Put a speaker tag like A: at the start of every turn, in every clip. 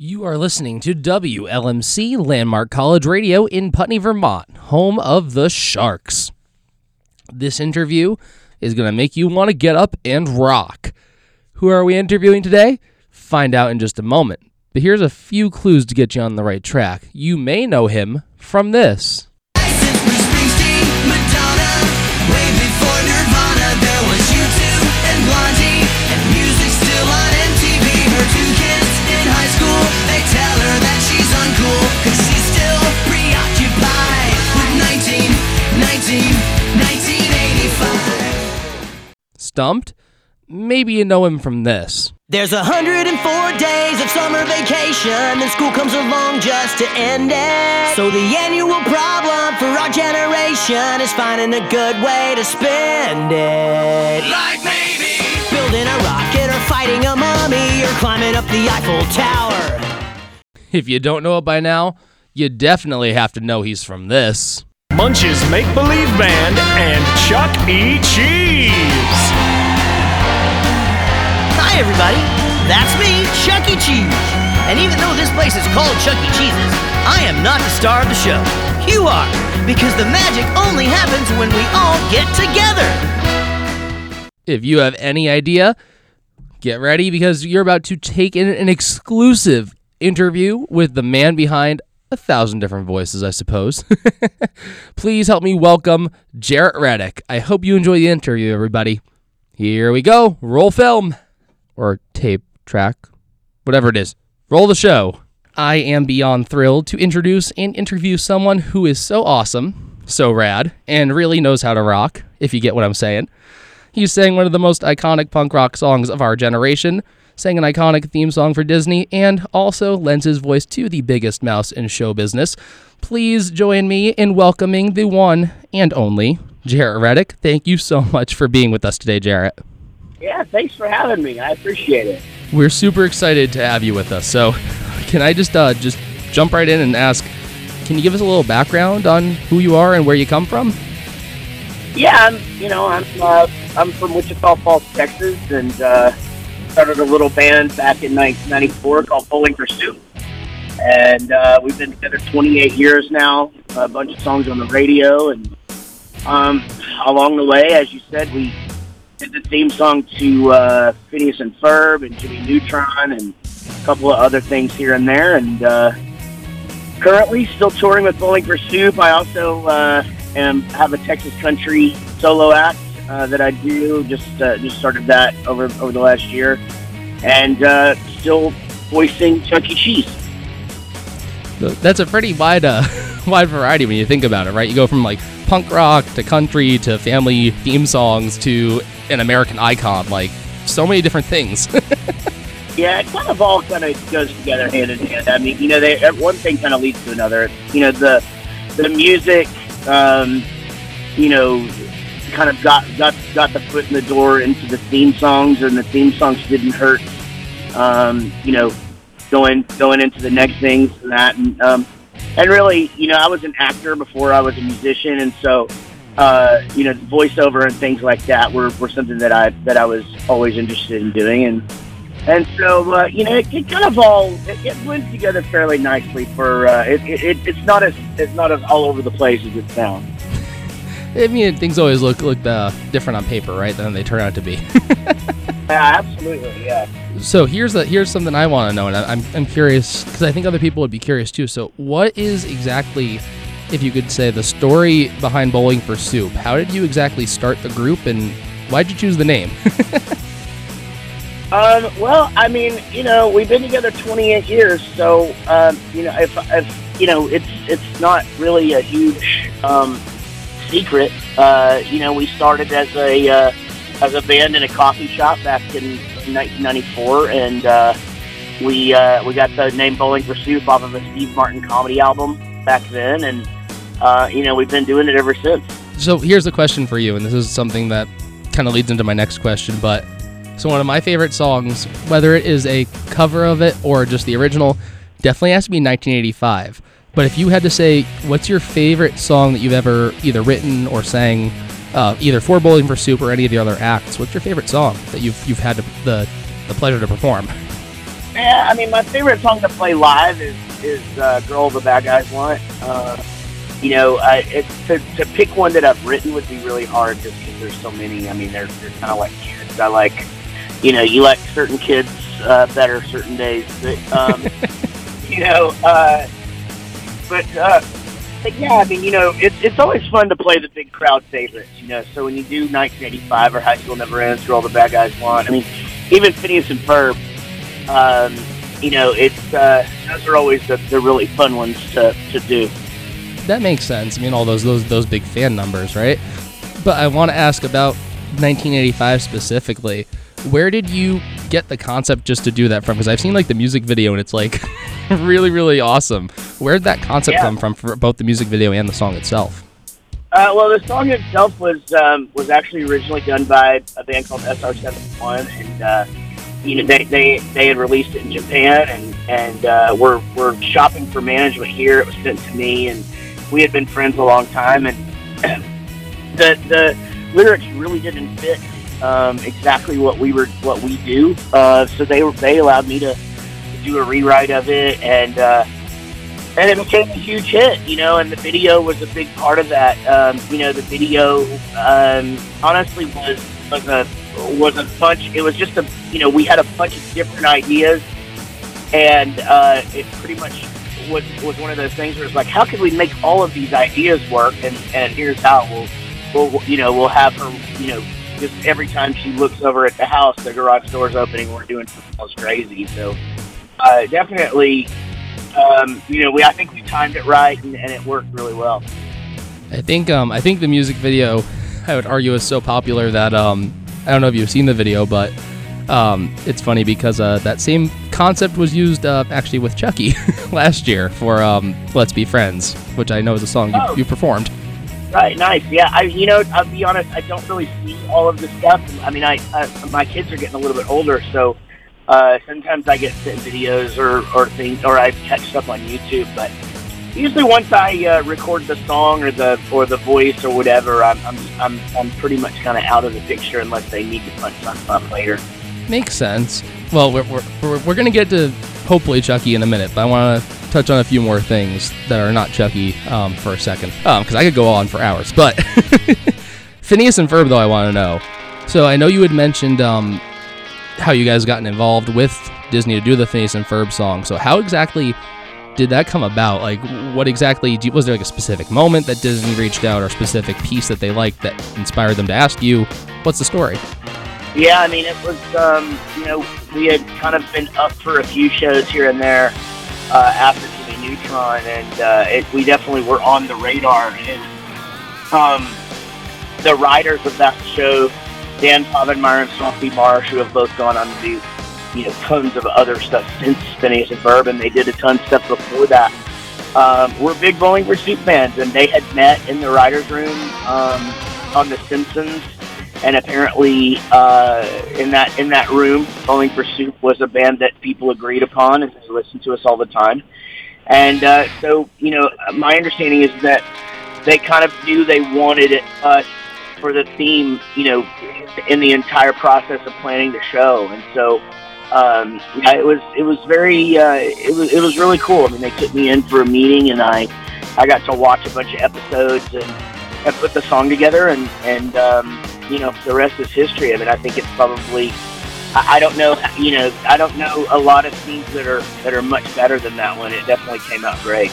A: You are listening to WLMC Landmark College Radio in Putney, Vermont, home of the Sharks. This interview is going to make you want to get up and rock. Who are we interviewing today? Find out in just a moment. But here's a few clues to get you on the right track. You may know him from this. Stumped? Maybe you know him from this.
B: There's 104 days of summer vacation, and school comes along just to end it. So the annual problem for our generation is finding a good way to spend it.
C: Like maybe
B: Building a rocket or fighting a mummy or climbing up the Eiffel Tower.
A: If you don't know it by now, you definitely have to know he's from this.
D: Munch's Make Believe Band and Chuck E. Cheese.
B: Everybody. That's me, Chuck E. Cheese. And even though this place is called Chuck E. Cheese's, I am not the star of the show. You are, because the magic only happens when we all get together.
A: If you have any idea, get ready because you're about to take in an exclusive interview with the man behind a thousand different voices, I suppose. Please help me welcome Jaret Reddick. I hope you enjoy the interview, everybody. Here we go. Roll film or tape track, whatever it is. Roll the show. I am beyond thrilled to introduce and interview someone who is so awesome, so rad, and really knows how to rock, if you get what I'm saying. He sang one of the most iconic punk rock songs of our generation, sang an iconic theme song for Disney, and also lends his voice to the biggest mouse in show business. Please join me in welcoming the one and only Jaret Reddick. Thank you so much for being with us today, Jaret.
E: Yeah, thanks for having me. I appreciate it.
A: We're super excited to have you with us. So, can I just uh, just jump right in and ask? Can you give us a little background on who you are and where you come from?
E: Yeah, I'm. You know, I'm. Uh, I'm from Wichita Falls, Texas, and uh, started a little band back in 1994 called Bowling Soup. And uh, we've been together 28 years now. A bunch of songs on the radio, and um, along the way, as you said, we did the theme song to uh, Phineas and Ferb and Jimmy Neutron, and a couple of other things here and there. And uh, currently still touring with Bowling for Soup. I also uh, am have a Texas country solo act uh, that I do. Just uh, just started that over over the last year, and uh, still voicing Chuck E. Cheese.
A: That's a pretty wide uh, wide variety when you think about it, right? You go from like punk rock to country to family theme songs to an American icon, like so many different things.
E: Yeah, it kind of all kind of goes together hand in hand. I mean, you know, they, one thing kind of leads to another. You know, the the music, um, you know, kind of got got got the foot in the door into the theme songs, and the theme songs didn't hurt. Um, you know, going going into the next things and that, and um, and really, you know, I was an actor before I was a musician, and so. Uh, you know, voiceover and things like that were, were something that I that I was always interested in doing, and and so, uh, you know, it, it kind of all it, it blends together fairly nicely. For uh, it, it, it's not as it's not as all over the place as it sounds.
A: I mean, things always look look uh, different on paper, right, than they turn out to be.
E: Yeah, absolutely. Yeah.
A: so here's the here's something I want to know, and I'm I'm curious because I think other people would be curious too. So, what is exactly, if you could say, the story behind Bowling for Soup? How did you exactly start the group, and why did you choose the name?
E: Um, well, I mean, you know, we've been together 28 years, so um, you know, if, if you know, it's it's not really a huge um, secret. Uh, you know, we started as a uh, as a band in a coffee shop back in 1994, and uh, we uh, we got the name Bowling for Soup off of a Steve Martin comedy album back then, and uh, you know, we've been doing it ever since.
A: So here's a question for you, and this is something that kind of leads into my next question. But so one of my favorite songs, whether it is a cover of it or just the original, definitely has to be 1985. But if you had to say, what's your favorite song that you've ever either written or sang, uh, either for Bowling for Soup or any of the other acts, what's your favorite song that you've you've had to, the the pleasure to perform?
E: Yeah, I mean, my favorite song to play live is is uh, "Girl the Bad Guys Want." Uh, you know, I, it, to to pick one that I've written would be really hard just because there's so many. I mean, they're they're kind of like kids. I like, you know, you like certain kids uh, better certain days, but um, you know, uh, but uh, but yeah, I mean, you know, it's it's always fun to play the big crowd favorites. You know, so when you do 1985 or High School Never Ends, "Girl the Bad Guys Want," I mean, even Phineas and Ferb um, you know, it's uh, those are always the, the really fun ones to, to do.
A: That makes sense. I mean, all those those those big fan numbers, right? But I want to ask about 1985 specifically. Where did you get the concept just to do that from? Because I've seen like the music video and it's like really really awesome. Where did that concept
E: Yeah.
A: come from for both the music video and the song itself?
E: Uh, well, the song itself was um, was actually originally done by a band called SR71, and uh, you know they, they they had released it in Japan, and and uh, we're we're shopping for management here. It was sent to me, and we had been friends a long time, and the the lyrics really didn't fit um, exactly what we were what we do. Uh, so they they allowed me to, to do a rewrite of it, and. Uh, and it became a huge hit, you know, and the video was a big part of that. Um, you know, the video um, honestly was was a was a bunch. It was just a you know we had a bunch of different ideas, and uh, it pretty much was was one of those things where it's like, how can we make all of these ideas work? And and here's how we'll we'll you know we'll have her you know just every time she looks over at the house, the garage door's opening. We're doing something crazy. So uh, definitely um, you know, we I think we timed it right and, and it worked really well.
A: I think um I think the music video I would argue is so popular that um I don't know if you've seen the video, but um it's funny because uh that same concept was used uh, actually with Chucky last year for um Let's Be Friends, which I know is a song you,
E: Oh.
A: you performed.
E: Right, nice. Yeah, I you know I'll be honest, I don't really see all of this stuff. I mean, I, I my kids are getting a little bit older, so uh, sometimes I get sent videos or or things, or I catch stuff on YouTube. But usually, once I uh, record the song or the or the voice or whatever, I'm I'm I'm, I'm pretty much kind of out of the picture unless they need to punch something up later.
A: Makes sense. Well, we're, we're, we're, we're going to get to hopefully Chucky in a minute, but I want to touch on a few more things that are not Chucky um, for a second, because I could go on for hours. But Phineas and Ferb, though, I want to know. So I know you had mentioned um, how you guys gotten involved with Disney to do the Phineas and Ferb song. So how exactly did that come about? Like, what exactly you- was there like a specific moment that Disney reached out, or a specific piece that they liked that inspired them to ask you? What's the story?
E: Yeah, I mean, it was, um, you know, we had kind of been up for a few shows here and there uh, after Jimmy Neutron, and uh, it, we definitely were on the radar. And um, the writers of that show, Dan Povenmire and Swampy Marsh, who have both gone on to do, you know, tons of other stuff since Phineas and Ferb, and they did a ton of stuff before that. Um, we're big Bowling for Soup fans, and they had met in the writers' room um, on The Simpsons and apparently uh, in that in that room, Bowling for Soup was a band that people agreed upon and they listened to us all the time. And uh, so, you know, my understanding is that they kind of knew they wanted us for the theme, you know, in the entire process of planning the show. And so, um, yeah, it was it was very uh, it was it was really cool. I mean, they took me in for a meeting, and I I got to watch a bunch of episodes and, and put the song together, and and um, you know, the rest is history. I mean, I think it's probably. I I don't know, you know, I don't know a lot of scenes that are that are much better than that one. It definitely came out great.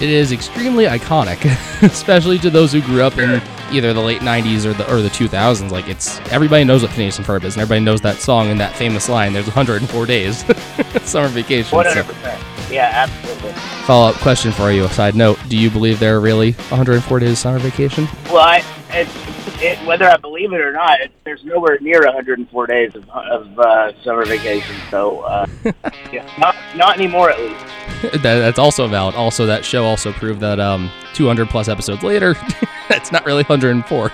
A: It is extremely iconic, especially to those who grew up in either the late '90s or the or the 2000s. Like it's everybody knows what Phineas and Ferb is, and everybody knows that song and that famous line. There's 104 days, summer vacation.
E: One hundred percent. Yeah, absolutely.
A: follow up question for you. Side note: Do you believe there are really 104 days summer vacation?
E: Well, I, it's, it, whether I believe it or not, it, there's nowhere near 104 days of, of uh, summer vacation. So, uh, yeah, not not anymore at least.
A: that, that's also valid. Also, that show also proved that um 200 plus episodes later, that's not really 104.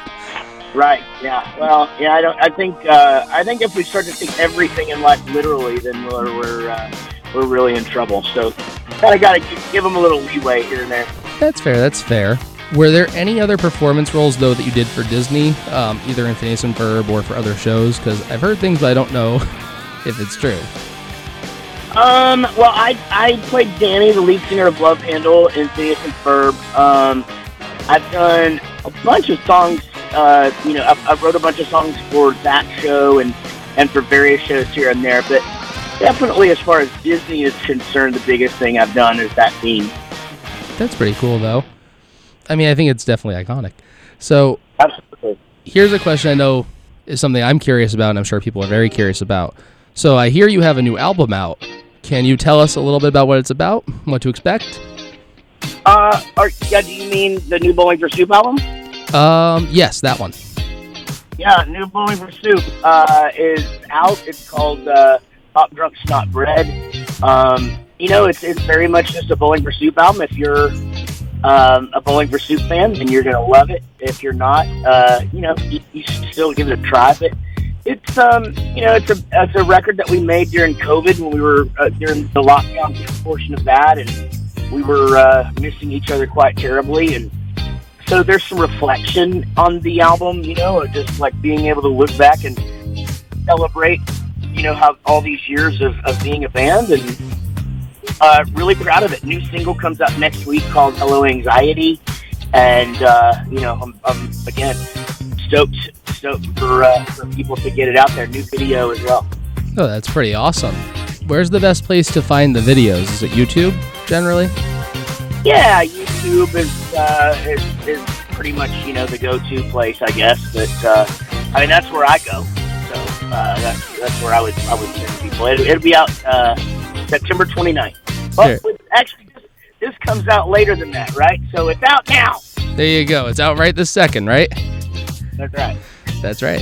E: Right. Yeah. Well. Yeah. I don't. I think. Uh, I think if we start to take everything in life literally, then we're we're uh, we're really in trouble. So, kind of got to give, give them a little leeway here and there.
A: That's fair. That's fair. Were there any other performance roles though that you did for Disney, um, either in Phineas and Ferb or for other shows? Because I've heard things, but I don't know if it's true.
E: Um, well, I I played Danny, the lead singer of Love Handle in Phineas and Ferb. Um, I've done a bunch of songs. Uh, you know, I, I wrote a bunch of songs for that show and and for various shows here and there. But definitely, as far as Disney is concerned, the biggest thing I've done is that theme.
A: That's pretty cool, though. I mean, I think it's definitely iconic. So
E: Absolutely.
A: here's a question I know is something I'm curious about, and I'm sure people are very curious about. So I hear you have a new album out. Can you tell us a little bit about what it's about, what to expect?
E: Uh, are, yeah, do you mean the new Bowling for Soup album?
A: Um, yes, that one.
E: Yeah, new Bowling for Soup uh, is out. It's called uh, Pop Drunk Snot Bread. Um, you know, it's it's very much just a Bowling for Soup album. If you're um, a Bowling for Soup fan, then you're gonna love it. If you're not, uh, you know, you, you should still give it a try. But it's um, you know, it's a it's a record that we made during COVID when we were uh, during the lockdown portion of that, and we were uh, missing each other quite terribly, and so there's some reflection on the album, you know, just like being able to look back and celebrate, you know, how all these years of, of being a band and uh, really proud of it. New single comes out next week called Hello Anxiety. And, uh, you know, I'm, I'm again stoked, stoked for, uh, for people to get it out there. New video as well.
A: Oh, that's pretty awesome. Where's the best place to find the videos? Is it YouTube generally?
E: Yeah, YouTube is, uh, is, is pretty much, you know, the go-to place, I guess. But, uh, I mean, that's where I go. So, uh, that's, that's where I would, I would send people. It, it'll be out, uh, September 29th. But actually, this, this comes out later than that, right? So it's out now.
A: There you go. It's out right this second, right?
E: That's right.
A: That's right.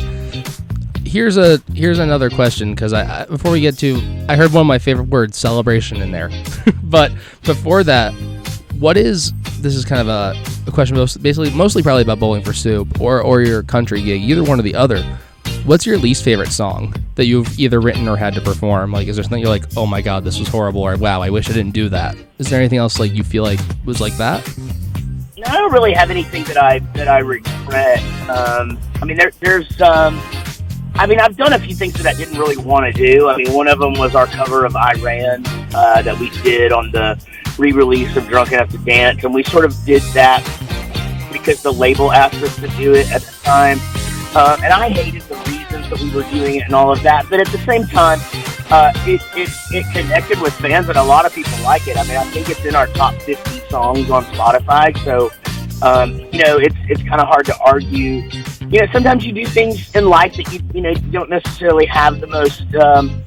A: Here's a here's another question because I, I before we get to I heard one of my favorite words celebration in there, but before that, what is this is kind of a, a question most, basically mostly probably about bowling for soup or or your country gig either one or the other. What's your least favorite song that you've either written or had to perform? Like, is there something you're like, oh my god, this was horrible, or wow, I wish I didn't do that? Is there anything else like you feel like was like that?
E: No, I don't really have anything that I that I regret. Um, I mean, there, there's. Um, I mean, I've done a few things that I didn't really want to do. I mean, one of them was our cover of I Ran uh, that we did on the re-release of Drunk Enough to Dance, and we sort of did that because the label asked us to do it at the time. Um, and I hated the reasons that we were doing it and all of that. But at the same time, uh, it, it, it connected with fans, and a lot of people like it. I mean, I think it's in our top 50 songs on Spotify. So, um, you know, it's it's kind of hard to argue. You know, sometimes you do things in life that you you know you don't necessarily have the most um,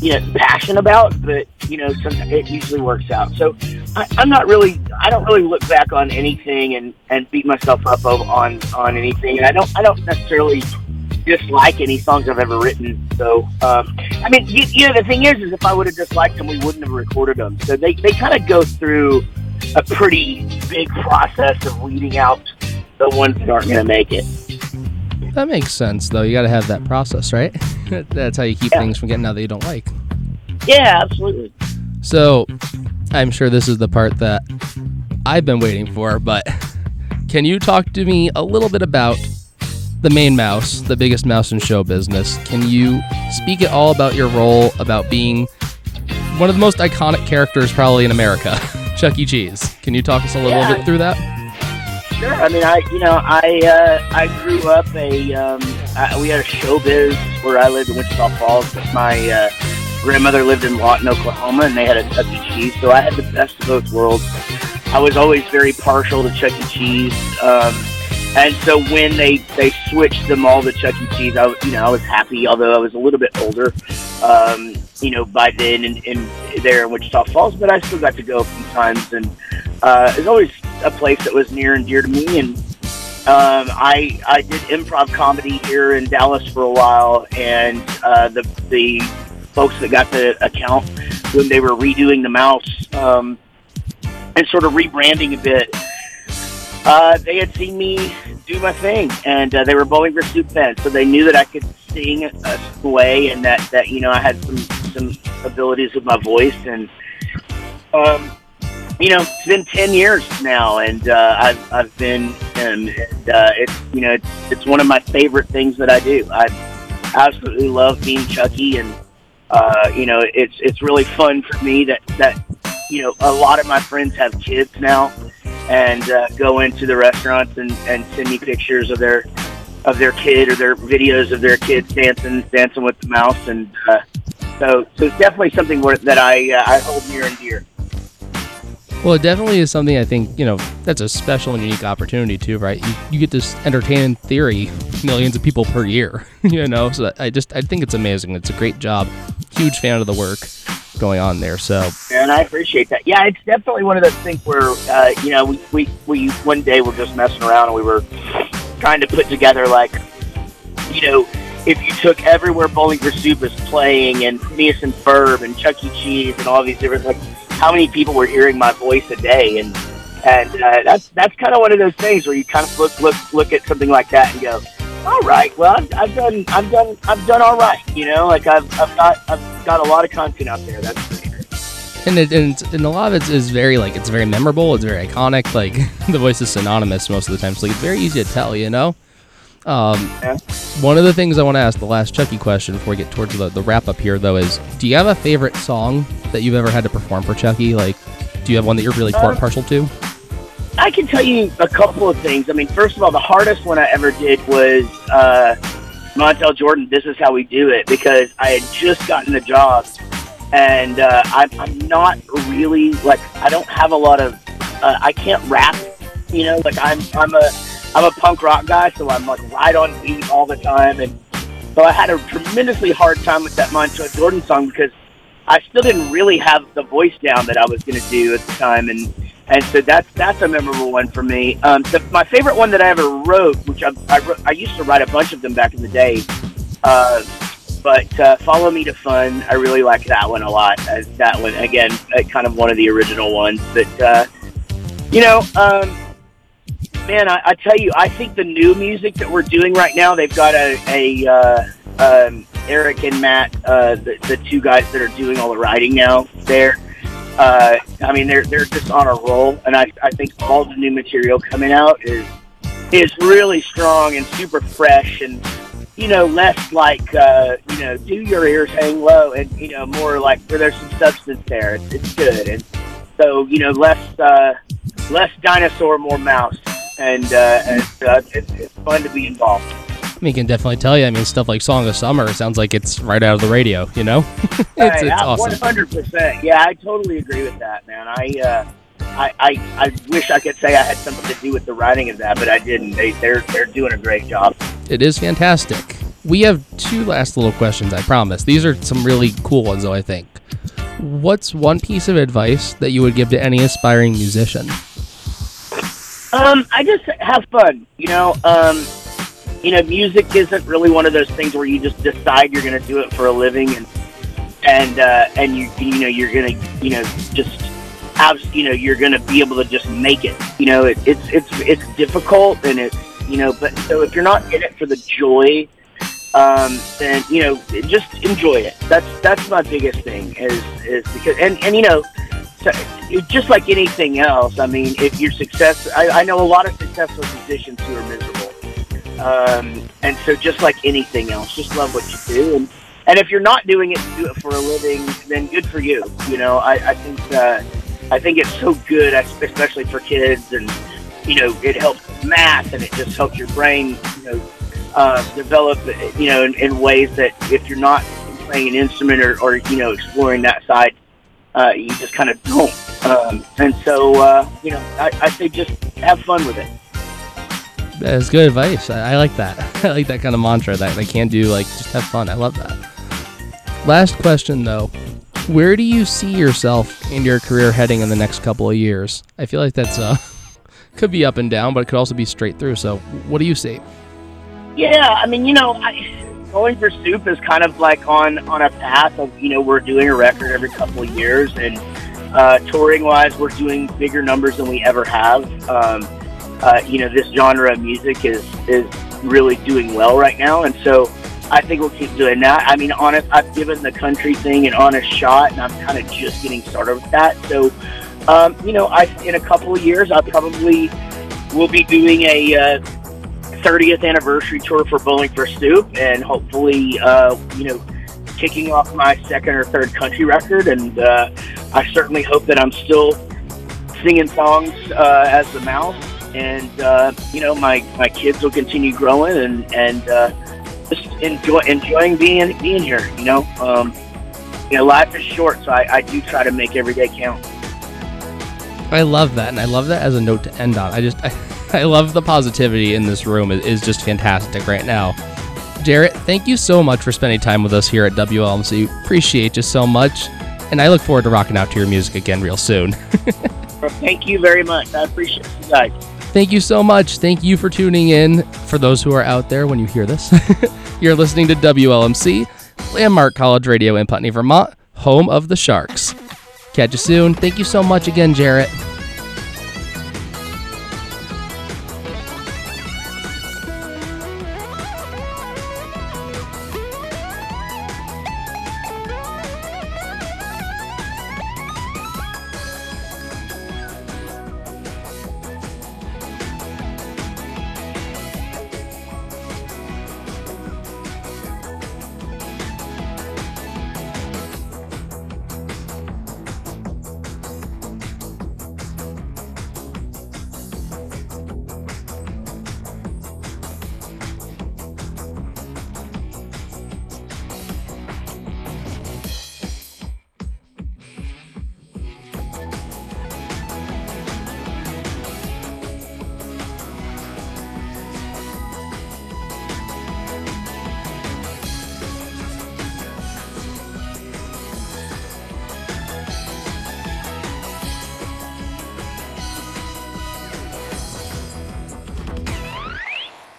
E: you know passion about, but you know, sometimes it usually works out. So, I, I'm not really I don't really look back on anything and and beat myself up on on anything, and I don't I don't necessarily dislike any songs I've ever written. So, um, I mean, you, you know, the thing is, is if I would have disliked them, we wouldn't have recorded them. So they they kind of go through a pretty big process of weeding out the ones that aren't going to make it.
A: That makes sense, though. You got to have that process, right? That's how you keep
E: Yeah.
A: things from getting out that you don't like.
E: Yeah, absolutely.
A: So, I'm sure this is the part that I've been waiting for, but can you talk to me a little bit about the main mouse, the biggest mouse in show business? Can you speak at all about your role, about being one of the most iconic characters probably in America, Chuck E. Cheese? Can you talk us a little
E: Yeah.
A: bit through that?
E: Sure. I mean, I you know I uh, I grew up a um, I, we had a showbiz where I lived in Wichita Falls, but my uh, grandmother lived in Lawton, Oklahoma, and they had a Chuck E. Cheese, so I had the best of both worlds. I was always very partial to Chuck E. Cheese, um, and so when they they switched them all to Chuck E. Cheese, I you know I was happy, although I was a little bit older, um, you know, by then in, in there in Wichita Falls, but I still got to go a few times, and uh, it's always a place that was near and dear to me, and um, I I did improv comedy here in Dallas for a while, and uh, the the folks that got the account when they were redoing the mouse um, and sort of rebranding a bit, uh, they had seen me do my thing, and uh, they were Bowling for Soup fans, so they knew that I could sing a sway, and that that you know I had some some abilities with my voice, and um, you know, it's been ten years now, and uh, I've I've been him, and uh, it's you know it's, it's one of my favorite things that I do. I absolutely love being Chucky, and uh, you know, it's it's really fun for me that that you know a lot of my friends have kids now and uh, go into the restaurants and, and send me pictures of their of their kid or their videos of their kids dancing dancing with the mouse and uh, so so it's definitely something that I uh, I hold near and dear.
A: Well, it definitely is something I think, you know, that's a special and unique opportunity too, right? You, you get to s- entertain theory millions of people per year, you know? So I just, I think it's amazing. It's a great job. Huge fan of the work going on there. So,
E: And I appreciate that. Yeah, it's definitely one of those things where, uh, you know, we, we, we one day we're just messing around and we were trying to put together, like, you know, if you took everywhere Bowling for Soup is playing and Phineas and Ferb and Chuck E. Cheese and all these different, like, how many people were hearing my voice a day? And, and uh, that's, that's kind of one of those things where you kind of look, look, look at something like that and go, all right, well, I've, I've done, I've done, I've done all right. You know, like I've, I've got, I've got a lot of content out there. That's for sure.
A: and it, and, and a lot of it is very, like, it's very memorable. It's very iconic. Like, the voice is synonymous most of the time. So, like, it's very easy to tell, you know? Um,
E: Yeah.
A: One of the things I want to ask, the last Chucky question before we get towards the, the wrap up here, though, is do you have a favorite song that you've ever had to perform for Chucky? Like, do you have one that you're really par-
E: Uh,
A: partial to?
E: I can tell you a couple of things. I mean, first of all, the hardest one I ever did was uh, Montel Jordan. This is how we do it because I had just gotten the job, and uh, I'm, I'm not really like I don't have a lot of uh, I can't rap. You know, like I'm I'm a I'm a punk rock guy, so I'm like right on beat all the time, and so I had a tremendously hard time with that Montel Jordan song because I still didn't really have the voice down that I was going to do at the time, and and so that's that's a memorable one for me. Um, the, my favorite one that I ever wrote, which I, I wrote, I used to write a bunch of them back in the day, uh, but uh, "Follow Me to Fun," I really like that one a lot. Uh, that one again, uh, kind of one of the original ones. But uh, you know, um, man, I, I tell you, I think the new music that we're doing right now, they've got a, a uh, um, Eric and Matt, the, the two guys that are doing all the writing now. They're, uh, I mean, they're they're just on a roll, and I I think all the new material coming out is is really strong and super fresh and you know less like uh, you know do your ears hang low and you know more like where there's some substance there. It's, it's good and so you know less uh, less dinosaur, more mouse, and uh, and uh, it's, it's fun to be involved.
A: I mean, can definitely tell you. I mean, stuff like "Song of Summer" sounds like it's right out of the radio. You know, it's, it's awesome.
E: One hundred percent. Yeah, I totally agree with that, man. I, uh, I, I, I wish I could say I had something to do with the writing of that, but I didn't. They, they're, they're doing a great job.
A: It is fantastic. We have two last little questions. I promise. These are some really cool ones, though. I think. What's one piece of advice that you would give to any aspiring musician?
E: Um, I just have fun. You know, um, you know, music isn't really one of those things where you just decide you're going to do it for a living and and uh, and you you know you're going to you know just have you know you're going to be able to just make it. You know, it, it's it's it's difficult and it's you know, but so if you're not in it for the joy, um, then you know just enjoy it. That's that's my biggest thing is is because and and you know just like anything else, I mean, if you're success, I, I know a lot of successful musicians who are miserable, um, and so just like anything else, just love what you do, and and if you're not doing it to do it for a living, then good for you. You know, I, I think uh, I think it's so good, especially for kids, and you know, it helps math, and it just helps your brain, you know, uh, develop, you know, in, in ways that if you're not playing an instrument or, or you know, exploring that side uh, you just kind of don't. Um, and so, uh, you know, I, I say just have fun with it.
A: That's good advice. I, I like that. I like that kind of mantra that they can't do. Like, just have fun. I love that. Last question, though. Where do you see yourself in your career heading in the next couple of years? I feel like that's uh, could be up and down, but it could also be straight through. So, what do you see?
E: Yeah, I mean, you know, I, Bowling for Soup is kind of like on on a path of you know we're doing a record every couple of years, and uh, touring wise, we're doing bigger numbers than we ever have. Um, uh, you know, this genre of music is is really doing well right now, and so I think we'll keep doing that. I mean, honest, I've given the country thing an honest shot, and I'm kind of just getting started with that. So, um, you know, I in a couple of years, I probably will be doing a uh, 30th anniversary tour for Bowling for Soup, and hopefully, uh, you know, kicking off my second or third country record, and uh, I certainly hope that I'm still singing songs uh, as the mouse, and uh, you know my, my kids will continue growing and and uh, just enjoy enjoying being being here. You know, um, you know, life is short, so I, I do try to make every day count.
A: I love that, and I love that as a note to end on. I just, I, I love the positivity in this room. It is just fantastic right now. Jaret, thank you so much for spending time with us here at WLMC. Appreciate you so much, and I look forward to rocking out to your music again real soon.
E: Thank you very much. I appreciate you guys.
A: Thank you so much. Thank you for tuning in. For those who are out there when you hear this, you're listening to WLMC, Landmark College Radio in Putney, Vermont, home of the Sharks. Catch you soon. Thank you so much again, Jaret.